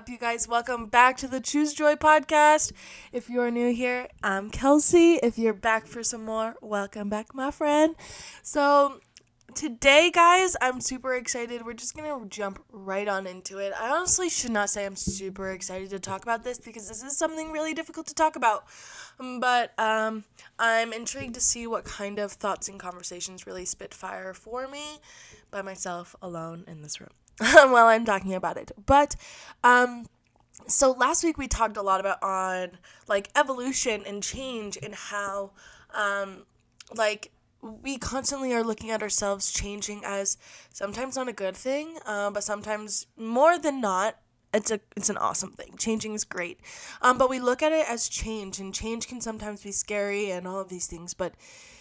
up, you guys? Welcome back to the Choose Joy podcast. If you're new here, I'm Kelsey. If you're back for some more, welcome back, my friend. So, today, guys, I'm super excited. We're just gonna jump right on into it. I honestly should not say I'm super excited to talk about this because this is something really difficult to talk about. But um, I'm intrigued to see what kind of thoughts and conversations really spit fire for me by myself alone in this room. while I'm talking about it. But um so last week we talked a lot about on like evolution and change and how um like we constantly are looking at ourselves changing as sometimes not a good thing, uh, but sometimes more than not it's a it's an awesome thing. Changing is great. Um, but we look at it as change and change can sometimes be scary and all of these things, but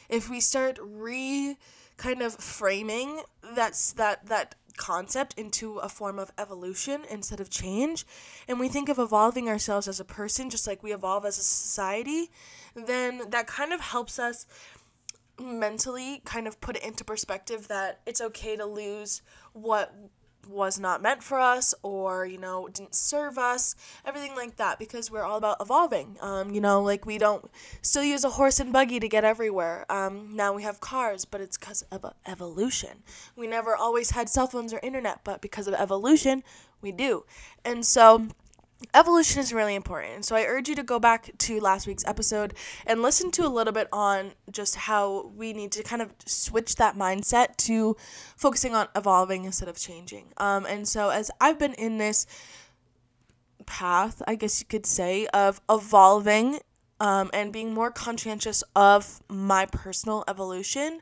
if we start re kind of framing that's that that concept into a form of evolution instead of change, and we think of evolving ourselves as a person just like we evolve as a society, then that kind of helps us mentally kind of put it into perspective that it's okay to lose what was not meant for us or you know didn't serve us everything like that because we're all about evolving. Um, you know like we don't still use a horse and buggy to get everywhere. Um, now we have cars but it's because of evolution. We never always had cell phones or internet but because of evolution we do. And so evolution is really important. So I urge you to go back to last week's episode and listen to a little bit on just how we need to kind of switch that mindset to focusing on evolving instead of changing. Um, and so as I've been in this path, I guess you could say, of evolving um, and being more conscientious of my personal evolution,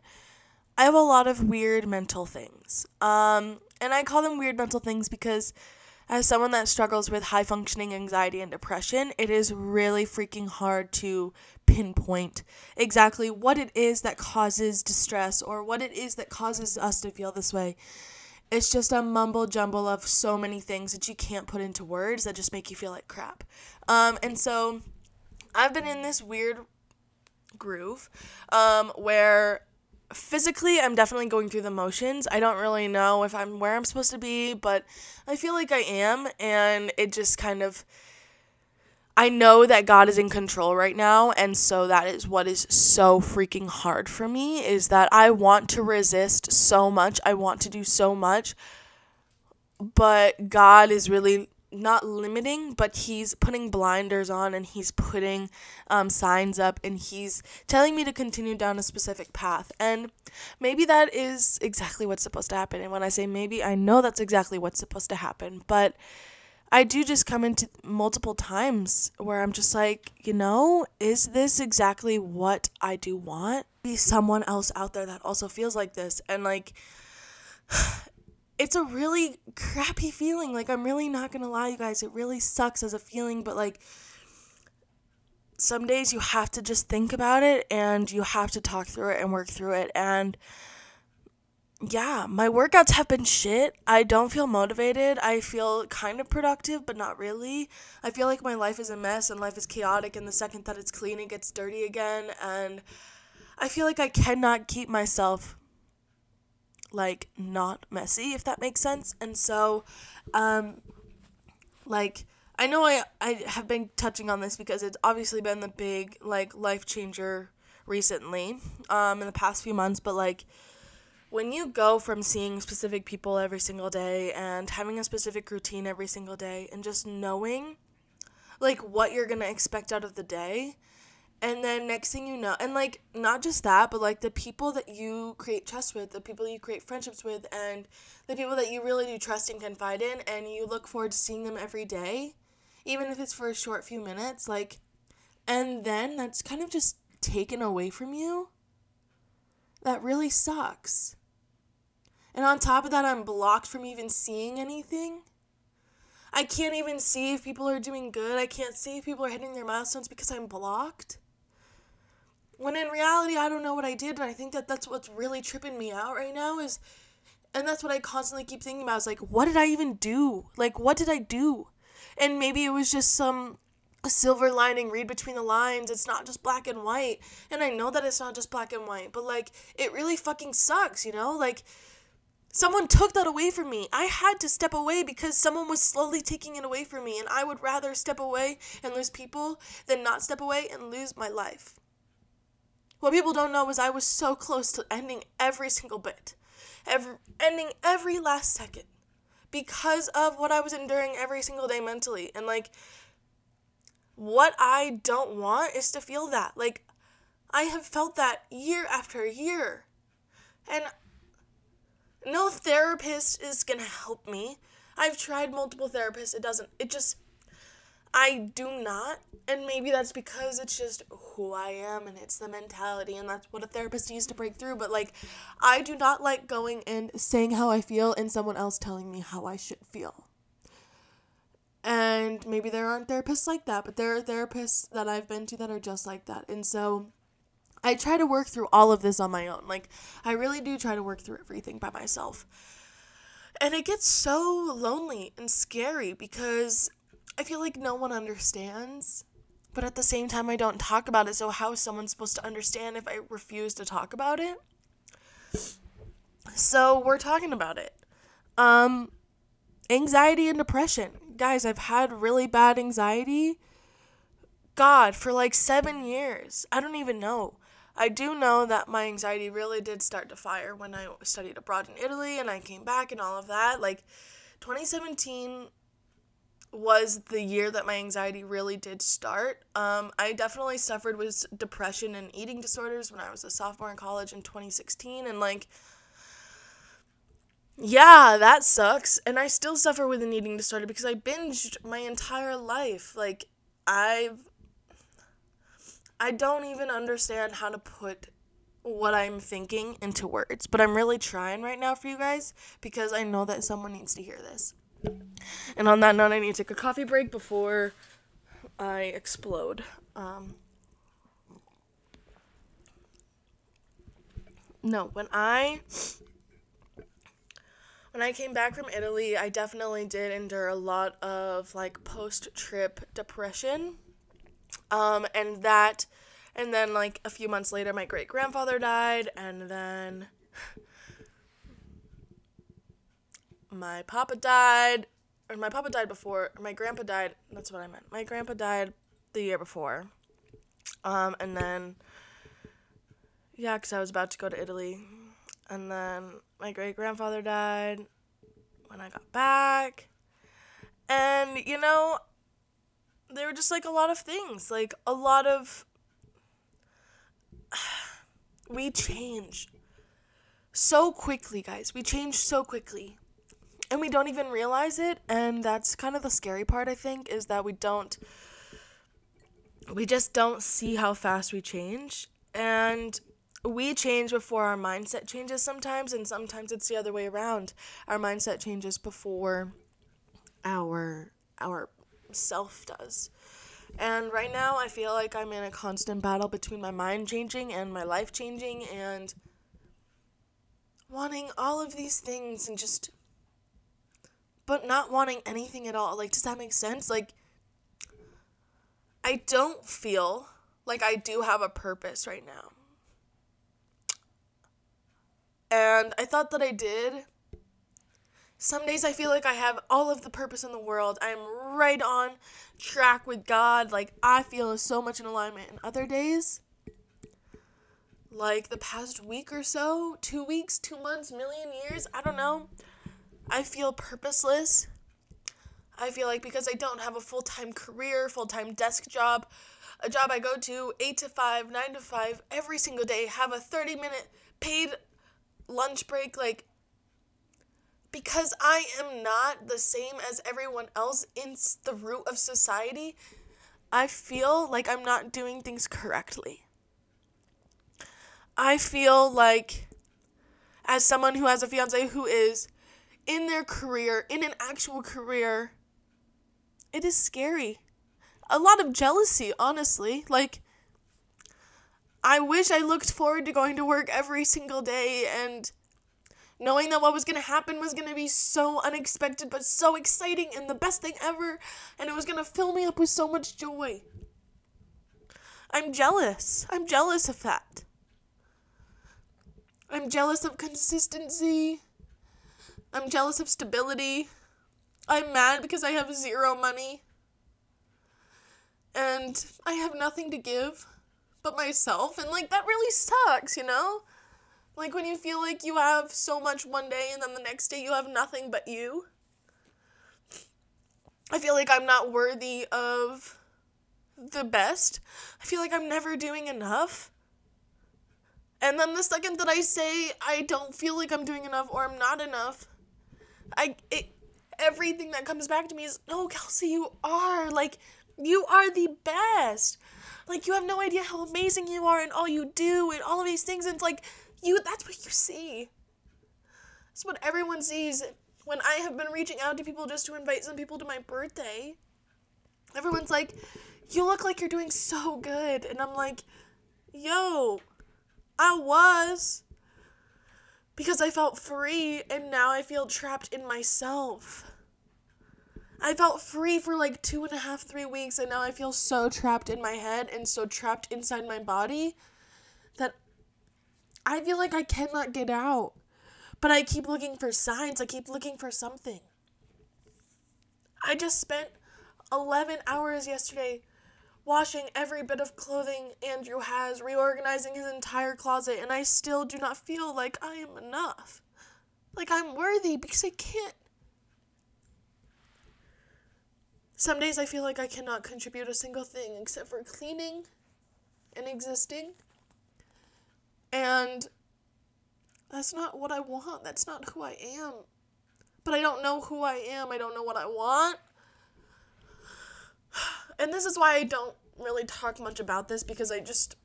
I have a lot of weird mental things. Um, and I call them weird mental things because as someone that struggles with high functioning anxiety and depression, it is really freaking hard to pinpoint exactly what it is that causes distress or what it is that causes us to feel this way. It's just a mumble jumble of so many things that you can't put into words that just make you feel like crap. Um, and so I've been in this weird groove um, where physically i'm definitely going through the motions. I don't really know if i'm where i'm supposed to be but i feel like i am and it just kind of i know that god is in control right now and so that is what is so freaking hard for me is that i want to resist so much. I want to do so much. But god is really not limiting, but he's putting blinders on and he's putting um, signs up and he's telling me to continue down a specific path. And maybe that is exactly what's supposed to happen. And when I say maybe, I know that's exactly what's supposed to happen. But I do just come into multiple times where I'm just like, you know, is this exactly what I do want? Be someone else out there that also feels like this. And like, it's a really crappy feeling. Like, I'm really not gonna lie, you guys. It really sucks as a feeling, but like, some days you have to just think about it and you have to talk through it and work through it. And yeah, my workouts have been shit. I don't feel motivated. I feel kind of productive, but not really. I feel like my life is a mess and life is chaotic, and the second that it's clean, it gets dirty again. And I feel like I cannot keep myself like not messy if that makes sense. And so um like i know i i have been touching on this because it's obviously been the big like life changer recently um in the past few months but like when you go from seeing specific people every single day and having a specific routine every single day and just knowing like what you're going to expect out of the day and then next thing you know, and like not just that, but like the people that you create trust with, the people you create friendships with, and the people that you really do trust and confide in, and you look forward to seeing them every day, even if it's for a short few minutes, like, and then that's kind of just taken away from you. That really sucks. And on top of that, I'm blocked from even seeing anything. I can't even see if people are doing good. I can't see if people are hitting their milestones because I'm blocked. When in reality, I don't know what I did, and I think that that's what's really tripping me out right now is, and that's what I constantly keep thinking about is like, what did I even do? Like, what did I do? And maybe it was just some silver lining, read between the lines. It's not just black and white. And I know that it's not just black and white, but like, it really fucking sucks, you know? Like, someone took that away from me. I had to step away because someone was slowly taking it away from me, and I would rather step away and lose people than not step away and lose my life. What people don't know is I was so close to ending every single bit, every, ending every last second because of what I was enduring every single day mentally. And like, what I don't want is to feel that. Like, I have felt that year after year. And no therapist is going to help me. I've tried multiple therapists. It doesn't, it just, I do not. And maybe that's because it's just who I am and it's the mentality and that's what a therapist needs to break through. But like, I do not like going and saying how I feel and someone else telling me how I should feel. And maybe there aren't therapists like that, but there are therapists that I've been to that are just like that. And so I try to work through all of this on my own. Like, I really do try to work through everything by myself. And it gets so lonely and scary because I feel like no one understands. But at the same time, I don't talk about it. So, how is someone supposed to understand if I refuse to talk about it? So, we're talking about it. Um, anxiety and depression. Guys, I've had really bad anxiety. God, for like seven years. I don't even know. I do know that my anxiety really did start to fire when I studied abroad in Italy and I came back and all of that. Like 2017 was the year that my anxiety really did start. Um, I definitely suffered with depression and eating disorders when I was a sophomore in college in 2016 and like yeah, that sucks. And I still suffer with an eating disorder because I binged my entire life. Like I've I don't even understand how to put what I'm thinking into words, but I'm really trying right now for you guys because I know that someone needs to hear this. And on that note, I need to take a coffee break before I explode. Um, no, when I when I came back from Italy, I definitely did endure a lot of like post trip depression. Um, and that, and then like a few months later, my great grandfather died, and then my papa died, or my papa died before, my grandpa died, that's what I meant. My grandpa died the year before. Um, and then, yeah, because I was about to go to Italy. And then my great grandfather died when I got back. And, you know, there were just like a lot of things, like a lot of. we change so quickly, guys. We change so quickly. And we don't even realize it. And that's kind of the scary part, I think, is that we don't. We just don't see how fast we change. And we change before our mindset changes sometimes. And sometimes it's the other way around. Our mindset changes before our our self does. And right now, I feel like I'm in a constant battle between my mind changing and my life changing and wanting all of these things and just. But not wanting anything at all. Like, does that make sense? Like, I don't feel like I do have a purpose right now. And I thought that I did some days I feel like I have all of the purpose in the world. I'm right on track with God. Like, I feel so much in alignment. And other days, like the past week or so, two weeks, two months, million years, I don't know, I feel purposeless. I feel like because I don't have a full time career, full time desk job, a job I go to 8 to 5, 9 to 5 every single day, have a 30 minute paid lunch break, like, because I am not the same as everyone else in the root of society, I feel like I'm not doing things correctly. I feel like, as someone who has a fiance who is in their career, in an actual career, it is scary. A lot of jealousy, honestly. Like, I wish I looked forward to going to work every single day and knowing that what was going to happen was going to be so unexpected but so exciting and the best thing ever and it was going to fill me up with so much joy. I'm jealous. I'm jealous of that. I'm jealous of consistency. I'm jealous of stability. I'm mad because I have zero money. And I have nothing to give but myself. And like, that really sucks, you know? Like when you feel like you have so much one day and then the next day you have nothing but you. I feel like I'm not worthy of the best. I feel like I'm never doing enough. And then the second that I say I don't feel like I'm doing enough or I'm not enough, I it, everything that comes back to me is no, Kelsey, you are like you are the best. Like you have no idea how amazing you are and all you do and all of these things. And it's like you that's what you see. That's what everyone sees when I have been reaching out to people just to invite some people to my birthday. Everyone's like, You look like you're doing so good. And I'm like, Yo, I was. Because I felt free and now I feel trapped in myself. I felt free for like two and a half, three weeks, and now I feel so trapped in my head and so trapped inside my body that I feel like I cannot get out. But I keep looking for signs, I keep looking for something. I just spent 11 hours yesterday washing every bit of clothing Andrew has, reorganizing his entire closet, and I still do not feel like I am enough. Like I'm worthy because I can't Some days I feel like I cannot contribute a single thing except for cleaning and existing. And that's not what I want. That's not who I am. But I don't know who I am. I don't know what I want. And this is why I don't really talk much about this because I just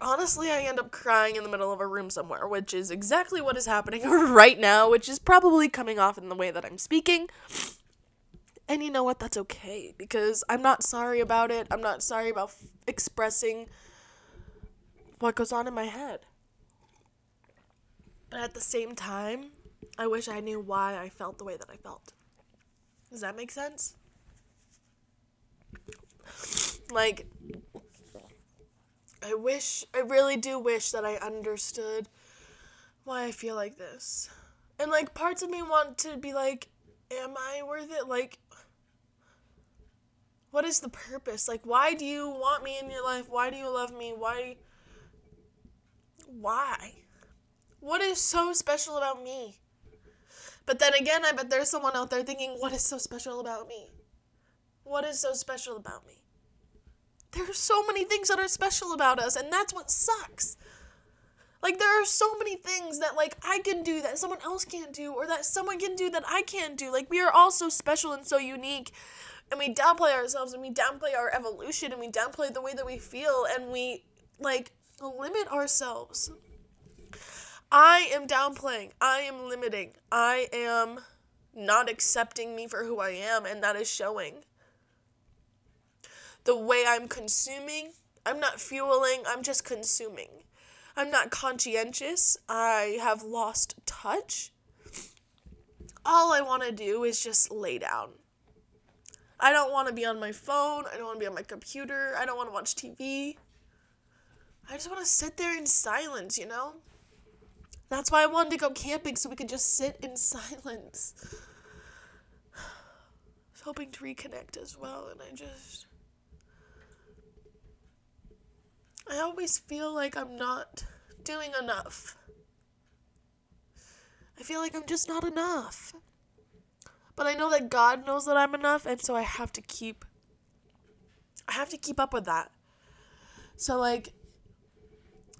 honestly I end up crying in the middle of a room somewhere, which is exactly what is happening right now, which is probably coming off in the way that I'm speaking. And you know what? That's okay because I'm not sorry about it. I'm not sorry about f- expressing what goes on in my head. But at the same time, I wish I knew why I felt the way that I felt. Does that make sense? Like, I wish, I really do wish that I understood why I feel like this. And, like, parts of me want to be like, am I worth it? Like, what is the purpose? Like, why do you want me in your life? Why do you love me? Why? Why? What is so special about me? But then again, I bet there's someone out there thinking, what is so special about me? What is so special about me? There are so many things that are special about us, and that's what sucks. Like there are so many things that like I can do that someone else can't do or that someone can do that I can't do. Like we are all so special and so unique and we downplay ourselves and we downplay our evolution and we downplay the way that we feel and we like limit ourselves. I am downplaying. I am limiting. I am not accepting me for who I am and that is showing. The way I'm consuming, I'm not fueling, I'm just consuming. I'm not conscientious. I have lost touch. All I want to do is just lay down. I don't want to be on my phone. I don't want to be on my computer. I don't want to watch TV. I just want to sit there in silence, you know? That's why I wanted to go camping so we could just sit in silence. I was hoping to reconnect as well, and I just. I always feel like I'm not doing enough. I feel like I'm just not enough. But I know that God knows that I'm enough, and so I have to keep. I have to keep up with that. So, like,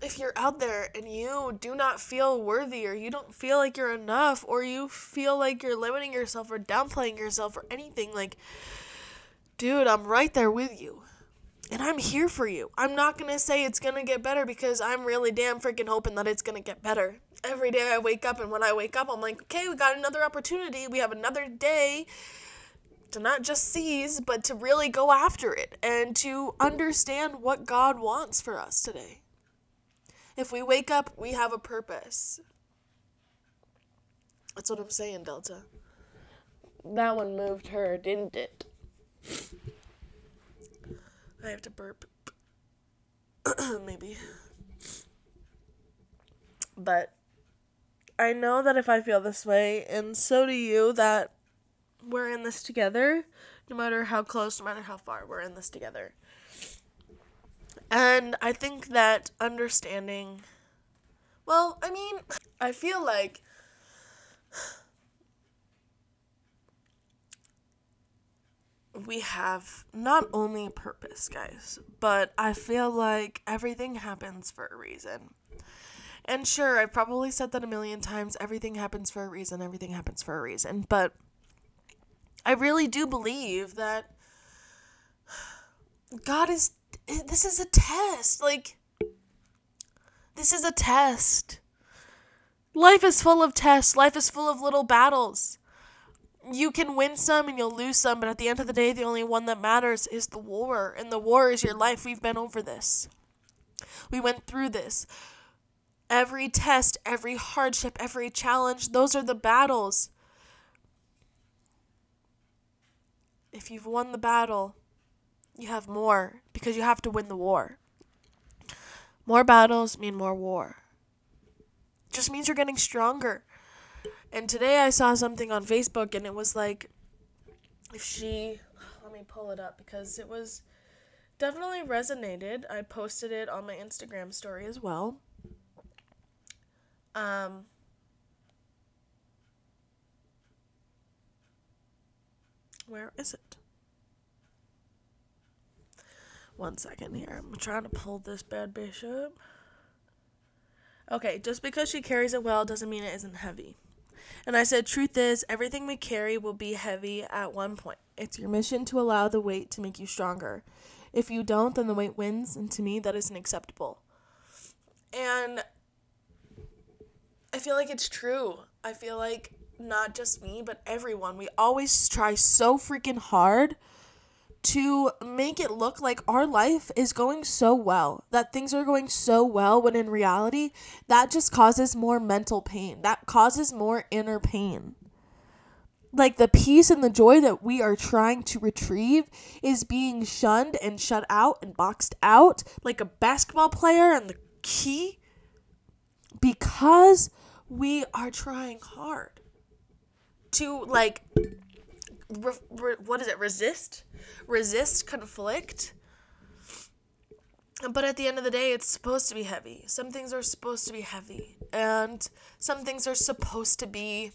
if you're out there and you do not feel worthy, or you don't feel like you're enough, or you feel like you're limiting yourself or downplaying yourself or anything, like, dude, I'm right there with you. And I'm here for you. I'm not going to say it's going to get better because I'm really damn freaking hoping that it's going to get better every day I wake up, and when I wake up, I'm like, okay, we got another opportunity. We have another day to not just seize, but to really go after it and to understand what God wants for us today. If we wake up, we have a purpose. That's what I'm saying, Delta. That one moved her, didn't it? I have to burp. Maybe. But I know that if I feel this way, and so do you, that we're in this together, no matter how close, no matter how far, we're in this together. And I think that understanding, well, I mean, I feel like we have not only purpose, guys, but I feel like everything happens for a reason. And sure, I've probably said that a million times everything happens for a reason, everything happens for a reason. But I really do believe that God is, eh, this is a test. Like, this is a test. Life is full of tests, life is full of little battles. You can win some and you'll lose some, but at the end of the day, the only one that matters is the war. And the war is your life. We've been over this. We went through this. Every test, every hardship, every challenge, those are the battles. If you've won the battle, you have more because you have to win the war. More battles mean more war. Just means you're getting stronger. And today I saw something on Facebook and it was like if she let me pull it up because it was definitely resonated. I posted it on my Instagram story as well. Um, where is it? One second here. I'm trying to pull this bad bitch up. Okay, just because she carries it well doesn't mean it isn't heavy. And I said, truth is, everything we carry will be heavy at one point. It's your mission to allow the weight to make you stronger. If you don't, then the weight wins, and to me, that isn't acceptable. And I feel like it's true. I feel like not just me, but everyone, we always try so freaking hard to make it look like our life is going so well, that things are going so well, when in reality, that just causes more mental pain. That causes more inner pain. Like the peace and the joy that we are trying to retrieve is being shunned and shut out and boxed out like a basketball player and the key because we are trying hard to like re- re- what is it? Resist? Resist conflict? But at the end of the day it's supposed to be heavy. Some things are supposed to be heavy and some things are supposed to be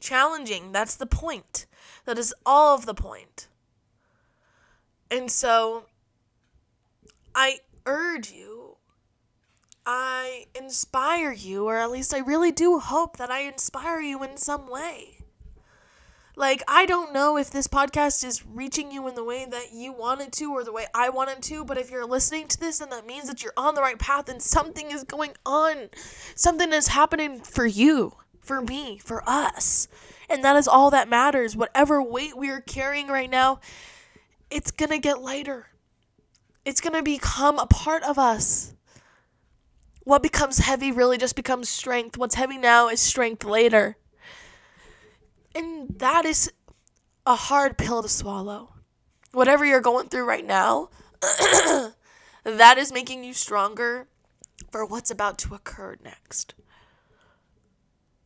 challenging. That's the point. That is all of the point. And so i urge you I inspire you, or at least I really do hope that I inspire you in some way. Like, I don't know if this podcast is reaching you in the way that you want it to or the way I want it to, but if you're listening to this, then that means that you're on the right path and something is going on. Something is happening for you, for me, for us. And that is all that matters. Whatever weight we are carrying right now, it's gonna get lighter. It's gonna become a part of us what becomes heavy really just becomes strength. What's heavy now is strength later. And that is a hard pill to swallow. Whatever you're going through right now, that is making you stronger for what's about to occur next.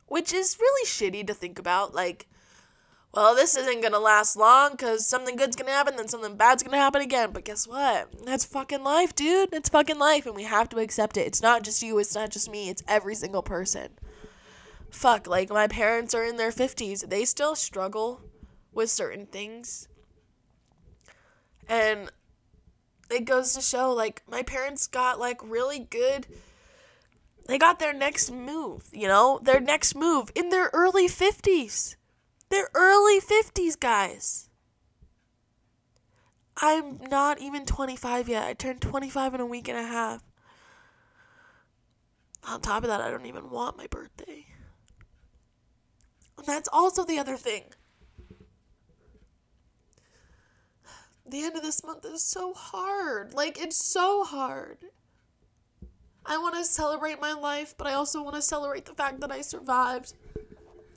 Which is really shitty to think about. Like, well, this isn't gonna last long because something good's gonna happen, then something bad's gonna happen again. But guess what? That's fucking life, dude. It's fucking life, and we have to accept it. It's not just you, it's not just me, it's every single person. Fuck, like, my parents are in their 50s. They still struggle with certain things. And it goes to show, like, my parents got, like, really good. They got their next move, you know? Their next move in their early 50s they're early 50s, guys. I'm not even 25 yet. I turned 25 in a week and a half. On top of that, I don't even want my birthday. And that's also the other thing. The end of this month is so hard. Like, it's so hard. I want to celebrate my life, but I also want to celebrate the fact that I survived.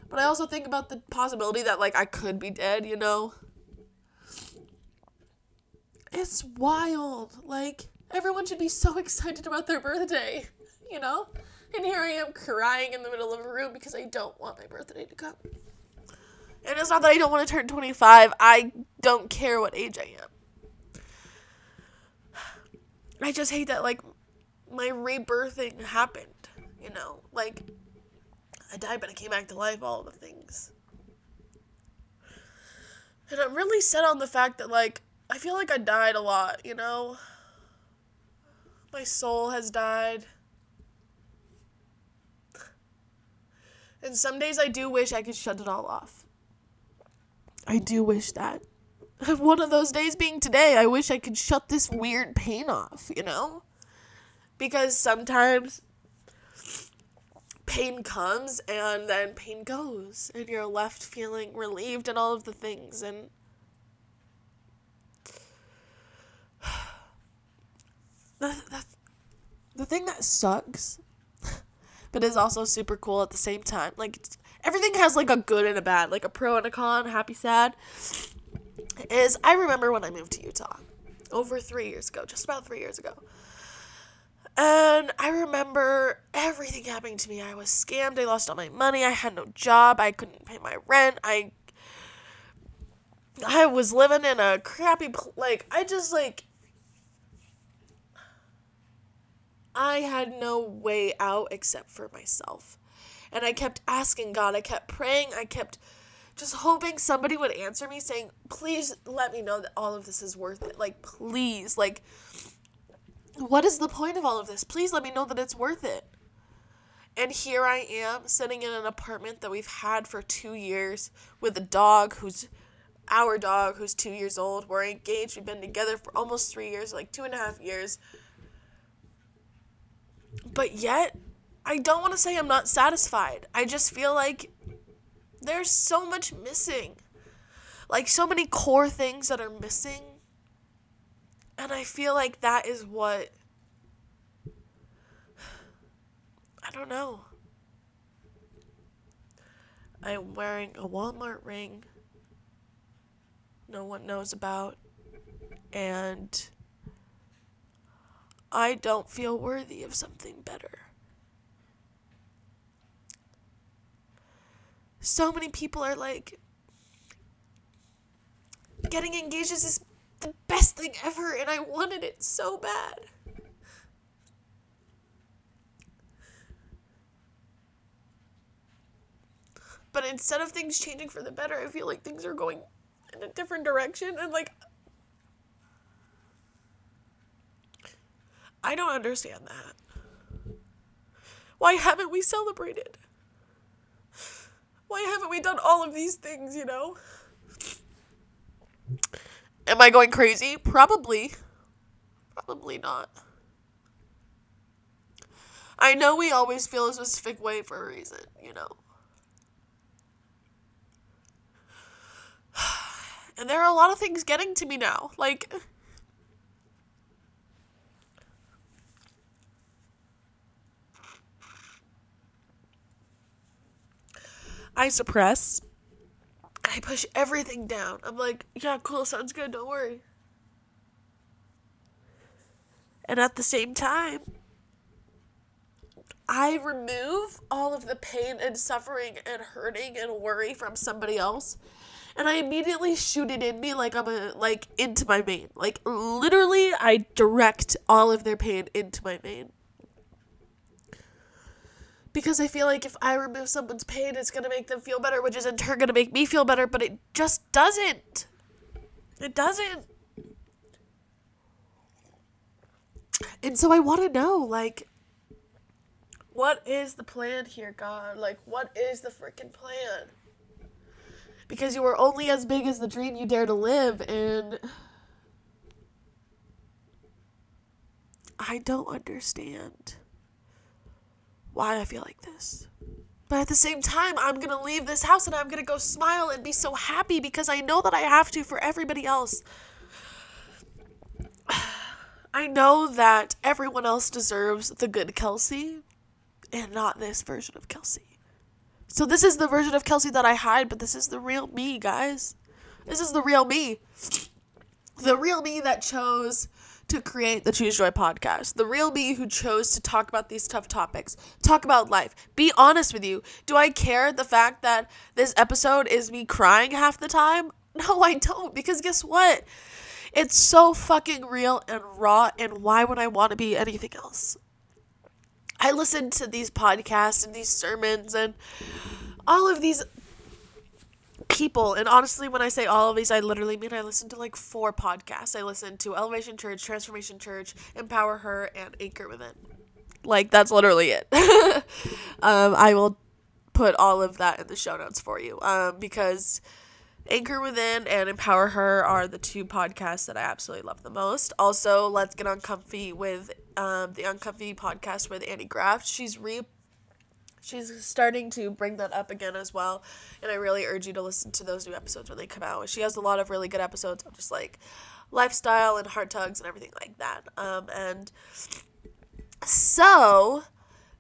But I also think about the possibility that like I could be dead, you know. It's wild. Like everyone should be so excited about their birthday, you know? And here I am crying in the middle of a room because I don't want my birthday to come. And it's not that I don't want to turn 25. I don't care what age I am. I just hate that, like, my rebirthing happened. You know? Like, I died, but I came back to life, all the things. And I'm really set on the fact that, like, I feel like I died a lot, you know? My soul has died. And some days I do wish I could shut it all off. I do wish that. One of those days being today, I wish I could shut this weird pain off, you know? Because sometimes pain comes and then pain goes, and you're left feeling relieved and all of the things. And the, the, the thing that sucks but is also super cool at the same time. Like everything has like a good and a bad, like a pro and a con, happy, sad. Is I remember when I moved to Utah over three years ago, just about three years ago. And I remember everything happening to me. I was scammed. I lost all my money. I had no job. I couldn't pay my rent. I I was living in a crappy like I just like I had no way out except for myself. And I kept asking God, I kept praying, I kept just hoping somebody would answer me saying, please let me know that all of this is worth it. Like, please, like, what is the point of all of this? Please let me know that it's worth it. And here I am sitting in an apartment that we've had for two years with a dog who's our dog who's two years old. We're engaged. We've been together for almost three years, like two and a half years. But yet, I don't want to say I'm not satisfied. I just feel like there's so much missing. Like, so many core things that are missing. And I feel like that is what. I don't know. I'm wearing a Walmart ring no one knows about. And I don't feel worthy of something better. So many people are like, getting engaged is the best thing ever, and I wanted it so bad. But instead of things changing for the better, I feel like things are going in a different direction, and like, I don't understand that. Why haven't we celebrated? Why haven't we done all of these things, you know? Am I going crazy? Probably. Probably not. I know we always feel a specific way for a reason, you know. And there are a lot of things getting to me now. Like, I suppress. I push everything down. I'm like, yeah, cool, sounds good, don't worry. And at the same time, I remove all of the pain and suffering and hurting and worry from somebody else. And I immediately shoot it in me like I'm a like into my main. Like literally I direct all of their pain into my main because I feel like if I remove someone's pain, it's going to make them feel better, which is in turn going to make me feel better, but it just doesn't. It doesn't. And so I want to know, like, what is the plan here, God? Like, what is the freaking plan? Because you are only as big as the dream you dare to live, and I don't understand why I feel like this. But at the same time, I'm going to leave this house and I'm going to go smile and be so happy because I know that I have to for everybody else. I know that everyone else deserves the good Kelsey and not this version of Kelsey. So this is the version of Kelsey that I hide, but this is the real me, guys. This is the real me. the real me that chose to create the Choose Joy podcast. The real me who chose to talk about these tough topics, talk about life. Be honest with you. Do I care the fact that this episode is me crying half the time? No, I don't. Because guess what? It's so fucking real and raw, and why would I want to be anything else? I listen to these podcasts and these sermons and all of these people. And honestly, when I say all of these, I literally mean I listen to like four podcasts. I listen to Elevation Church, Transformation Church, EmpowerHer, and Anchor Within. Like, that's literally it. um, I will put all of that in the show notes for you um, because Anchor Within and EmpowerHer are the two podcasts that I absolutely love the most. Also, Let's Get Uncomfy with um, the Uncomfy podcast with Annie Graff. She's re she's starting to bring that up again as well and i really urge you to listen to those new episodes when they come out. She has a lot of really good episodes of just like lifestyle and heart tugs and everything like that um, and so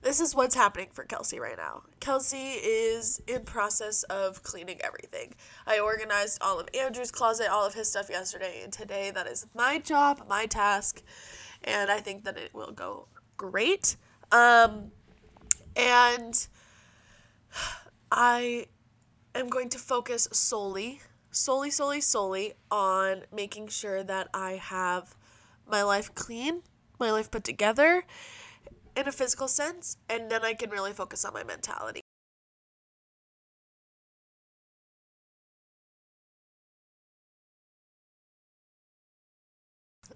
this is what's happening for kelsey right now. Kelsey is in process of cleaning everything. I organized all of andrew's closet all of his stuff yesterday and today that is my job my task and i think that it will go great. Um, and I am going to focus solely, solely, solely, solely on making sure that I have my life clean, my life put together in a physical sense, and then I can really focus on my mentality.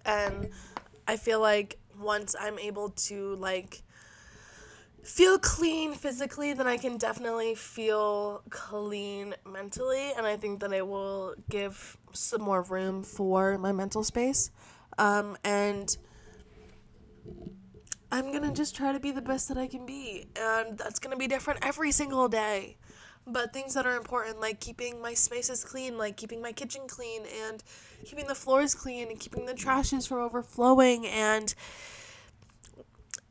And I feel like once I'm able to like feel clean physically, then I can definitely feel clean mentally. And I think that it will give some more room for my mental space. Um, and I'm going to just try to be the best that I can be. And that's going to be different every single day. But things that are important, like keeping my spaces clean, like keeping my kitchen clean, and keeping the floors clean, and keeping the trashes from overflowing, and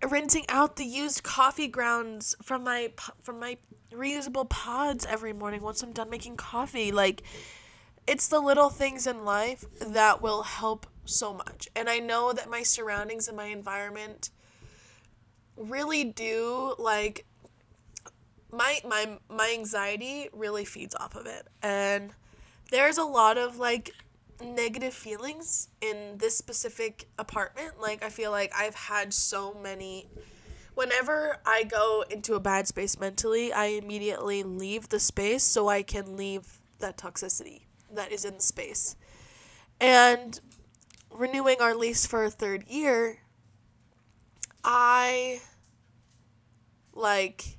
rinsing out the used coffee grounds from my from my reusable pods every morning once I'm done making coffee. Like it's the little things in life that will help so much. And I know that my surroundings and my environment really do like my my my anxiety really feeds off of it. And there's a lot of like negative feelings in this specific apartment. Like I feel like I've had so many whenever I go into a bad space mentally, I immediately leave the space so I can leave that toxicity that is in the space. And renewing our lease for a third year, I like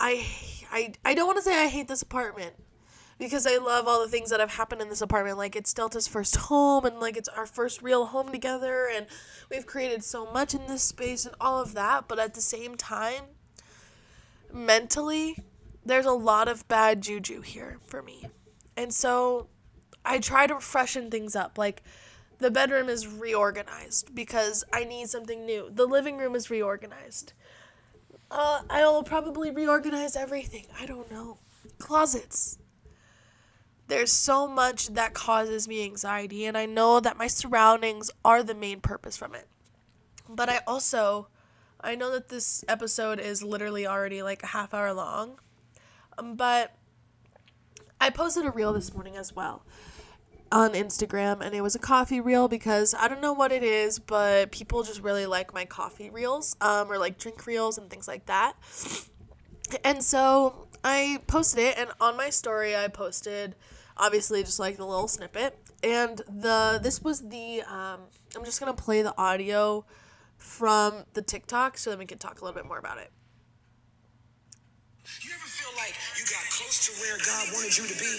I I I don't want to say I hate this apartment because I love all the things that have happened in this apartment. Like it's Delta's first home and like it's our first real home together and we've created so much in this space and all of that, but at the same time mentally there's a lot of bad juju here for me. And so I try to freshen things up. Like the bedroom is reorganized because I need something new. The living room is reorganized. Uh, I'll probably reorganize everything. I don't know. Closets there's so much that causes me anxiety, and I know that my surroundings are the main purpose from it. But I also, I know that this episode is literally already like a half hour long, um, but I posted a reel this morning as well on Instagram, and it was a coffee reel because I don't know what it is, but people just really like my coffee reels, um, or like drink reels and things like that. And so I posted it, and on my story, I posted obviously just like the little snippet. And the this was the um, I'm just gonna play the audio from the TikTok so then we can talk a little bit more about it. You ever feel like you got close to where God wanted you to be,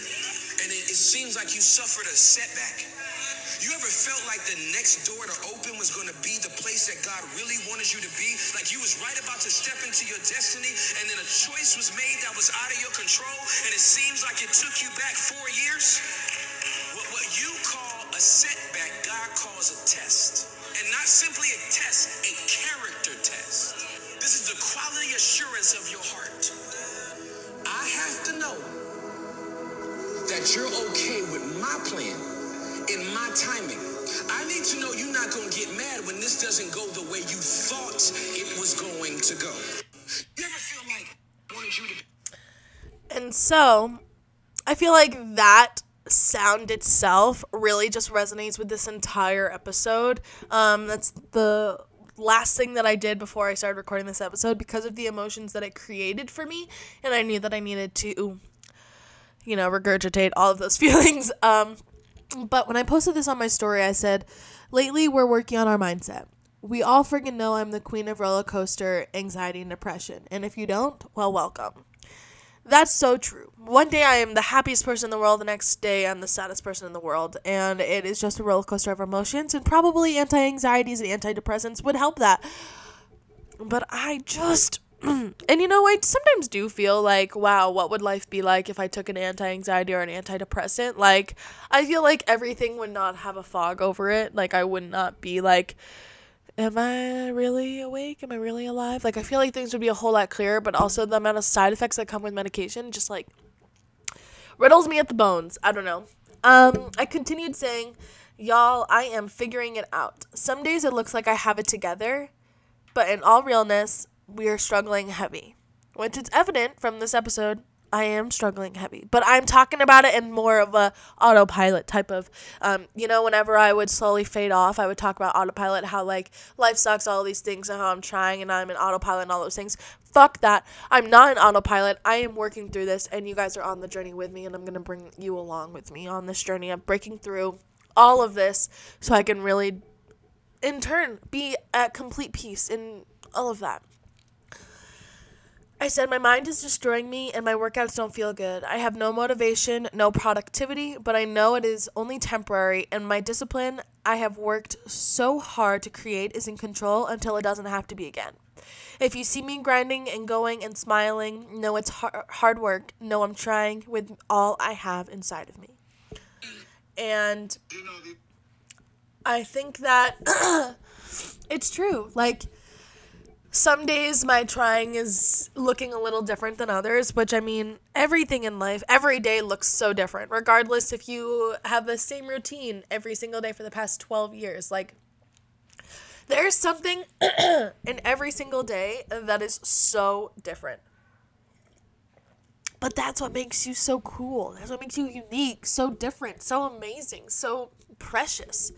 and it, it seems like you suffered a setback? You ever felt like the next door to open was going to be the place that God really wanted you to be? Like you was right about to step into your destiny, and then a choice was made that was out of your control, and it seems like it took you back four years? What, what you call a setback, God calls a test. And not simply a test, a character test. This is the quality assurance of your heart. I have to know that you're okay with my plan in my timing. I need to know you're not gonna get mad when this doesn't go the way you thought it was going to go. You ever feel like I wanted you to And so, I feel like that sound itself really just resonates with this entire episode. Um, that's the last thing that I did before I started recording this episode because of the emotions that it created for me, and I knew that I needed to, you know, regurgitate all of those feelings. Um, but when I posted this on my story, I said, lately we're working on our mindset. We all freaking know I'm the queen of roller coaster anxiety and depression, and if you don't, well, welcome. That's so true. One day I am the happiest person in the world, the next day I'm the saddest person in the world. And it is just a roller coaster of emotions, and probably anti anxieties and antidepressants would help that. But I just. and you know, I sometimes do feel like, wow, what would life be like if I took an anti anxiety or an antidepressant? Like, I feel like everything would not have a fog over it. Like, I would not be like, am I really awake? Am I really alive? Like I feel like things would be a whole lot clearer, but also the amount of side effects that come with medication just like riddles me at the bones. I don't know. Um, I continued saying, Y'all, I am figuring it out. Some days it looks like I have it together, but in all realness, we are struggling heavy. Which is evident from this episode I am struggling heavy, but I'm talking about it in more of a autopilot type of, um, you know, whenever I would slowly fade off, I would talk about autopilot, how like life sucks, all these things, and how I'm trying and I'm in autopilot and all those things. Fuck that. I'm not in autopilot. I am working through this, and you guys are on the journey with me, and I'm gonna bring you along with me on this journey. I'm breaking through all of this so I can really, in turn, be at complete peace in all of that. I said, My mind is destroying me and my workouts don't feel good. I have no motivation, no productivity, but I know it is only temporary, and my discipline I have worked so hard to create is in control until it doesn't have to be again. If you see me grinding and going and smiling, know it's har- hard work. Know I'm trying with all I have inside of me. And I think that it's true. Like, some days my trying is looking a little different than others, which I mean, everything in life, every day looks so different, regardless if you have the same routine every single day for the past 12 years. Like, there's something in every single day that is so different. But that's what makes you so cool. That's what makes you unique, so different, so amazing, so precious,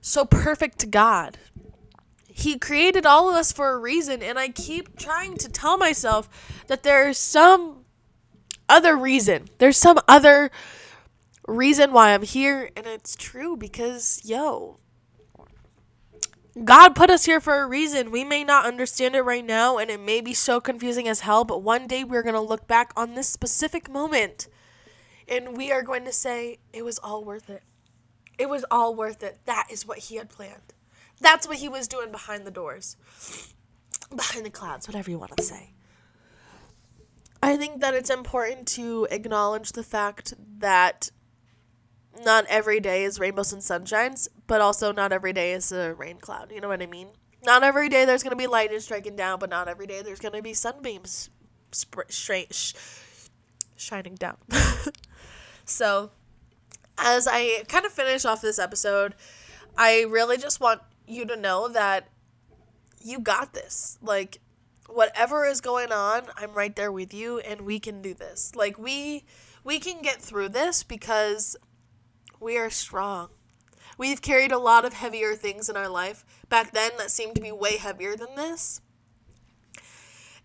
so perfect to God. He created all of us for a reason, and I keep trying to tell myself that there's some other reason. There's some other reason why I'm here, and it's true because, yo, God put us here for a reason. We may not understand it right now, and it may be so confusing as hell, but one day we're going to look back on this specific moment and we are going to say, it was all worth it. It was all worth it. That is what He had planned. That's what He was doing behind the doors, behind the clouds, whatever you want to say. I think that it's important to acknowledge the fact that not every day is rainbows and sunshines, but also not every day is a rain cloud. You know what I mean? Not every day there's going to be lightning striking down, but not every day there's going to be sunbeams sp- straight sh- shining down. so, as I kind of finish off this episode, I really just want you to know that you got this. Like, whatever is going on, I'm right there with you, and we can do this. Like, we we can get through this because we are strong. We've carried a lot of heavier things in our life back then that seemed to be way heavier than this.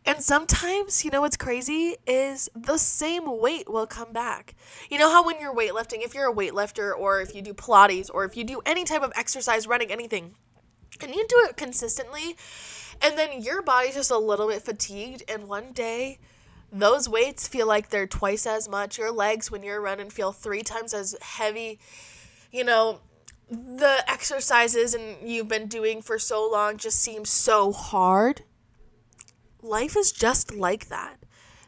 And sometimes, you know what's crazy is the same weight will come back. You know how when you're weightlifting, if you're a weightlifter or if you do Pilates or if you do any type of exercise, running, anything, and you do it consistently, and then your body's just a little bit fatigued, and one day those weights feel like they're twice as much. Your legs, when you're running, feel three times as heavy. You know, the exercises and you've been doing for so long just seem so hard. Life is just like that.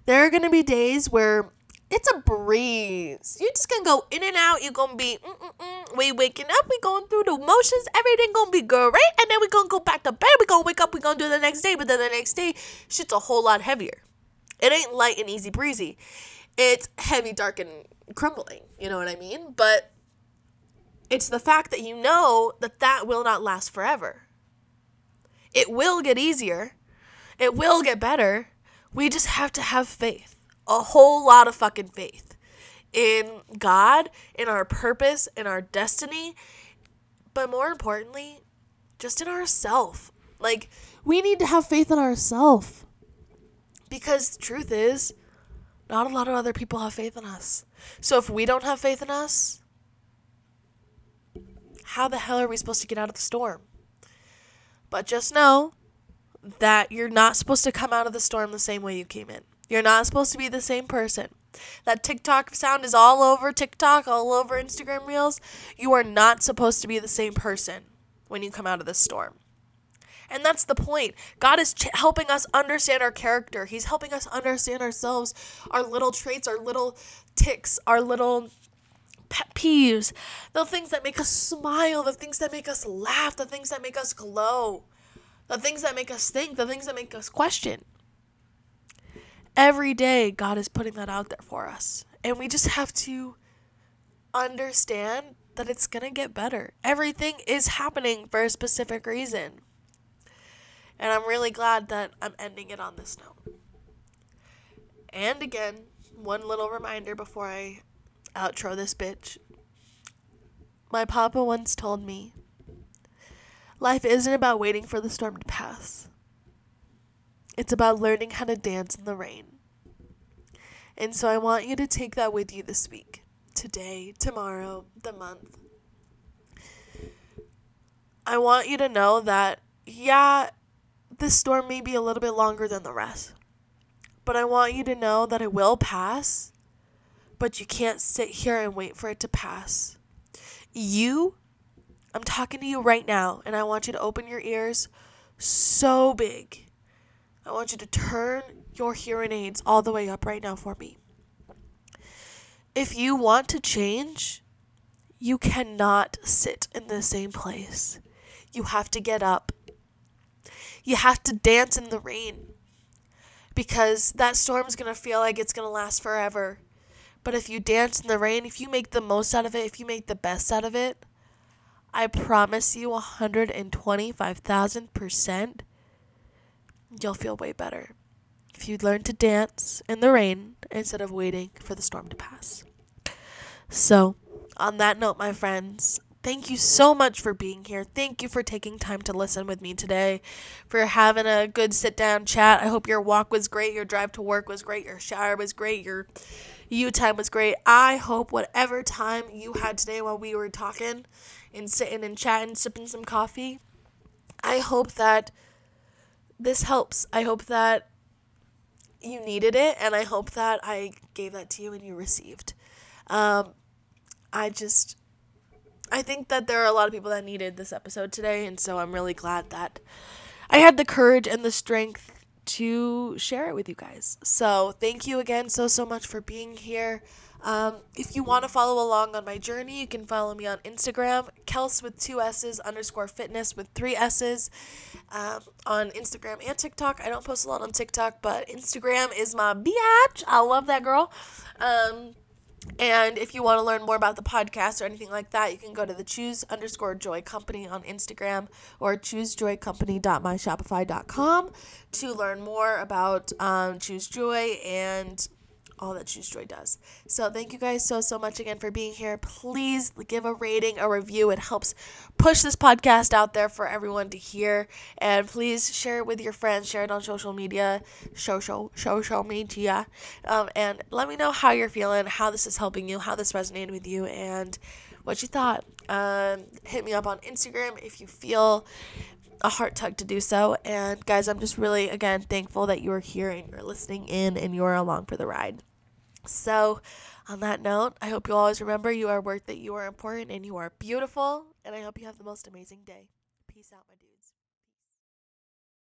There are going to be days where it's a breeze. You're just gonna go in and out. You're gonna be, we waking up, we going through the motions. Everything gonna be great, and then we gonna go back to bed. We gonna wake up. We gonna do the next day, but then the next day, shit's a whole lot heavier. It ain't light and easy breezy. It's heavy, dark, and crumbling. You know what I mean? But It's the fact that you know that that will not last forever. It will get easier. It will get better. We just have to have faith. A whole lot of fucking faith in God, in our purpose, in our destiny, but more importantly, just in ourself. Like we need to have faith in ourself. Because truth is, not a lot of other people have faith in us. So if we don't have faith in us, how the hell are we supposed to get out of the storm? But just know that you're not supposed to come out of the storm the same way you came in. You're not supposed to be the same person. That TikTok sound is all over TikTok, all over Instagram Reels. You are not supposed to be the same person when you come out of this storm. And that's the point. God is ch- helping us understand our character. He's helping us understand ourselves, our little traits, our little ticks, our little pet peeves, the things that make us smile, the things that make us laugh, the things that make us glow, the things that make us think, the things that make us question. Every day, God is putting that out there for us. And we just have to understand that it's going to get better. Everything is happening for a specific reason. And I'm really glad that I'm ending it on this note. And again, one little reminder before I outro this bitch. My papa once told me life isn't about waiting for the storm to pass, it's about learning how to dance in the rain. And so I want you to take that with you this week, today, tomorrow, the month. I want you to know that, yeah, this storm may be a little bit longer than the rest. But I want you to know that it will pass, but you can't sit here and wait for it to pass. You, I'm talking to you right now, and I want you to open your ears so big. I want you to turn your hearing aids all the way up right now for me. If you want to change, you cannot sit in the same place. You have to get up you have to dance in the rain because that storm's going to feel like it's going to last forever. But if you dance in the rain, if you make the most out of it, if you make the best out of it, I promise you 125,000% you'll feel way better if you learn to dance in the rain instead of waiting for the storm to pass. So, on that note, my friends, Thank you so much for being here. Thank you for taking time to listen with me today, for having a good sit down chat. I hope your walk was great, your drive to work was great, your shower was great, your you time was great. I hope whatever time you had today while we were talking and sitting and chatting, sipping some coffee, I hope that this helps. I hope that you needed it, and I hope that I gave that to you and you received. Um, I just I think that there are a lot of people that needed this episode today, and so I'm really glad that I had the courage and the strength to share it with you guys. So, thank you again so, so much for being here. Um, if you want to follow along on my journey, you can follow me on Instagram, Kels with two S's underscore fitness with three S's um, on Instagram and TikTok. I don't post a lot on TikTok, but Instagram is my biatch. I love that girl. Um, and if you want to learn more about the podcast or anything like that, you can go to the choose underscore joy company on Instagram or choosejoycompany.myshopify.com to learn more about um, Choose Joy and all that Choose Joy does. So thank you guys so so much again for being here. Please give a rating, a review. It helps push this podcast out there for everyone to hear. And please share it with your friends. Share it on social media, social social media, um, and let me know how you're feeling, how this is helping you, how this resonated with you, and what you thought. Um, hit me up on Instagram if you feel a heart tug to do so. And guys, I'm just really, again, thankful that you are here and you're listening in and you're along for the ride. So, on that note, I hope you always remember you are worth it, you are important, and you are beautiful. And I hope you have the most amazing day. Peace out, my dudes.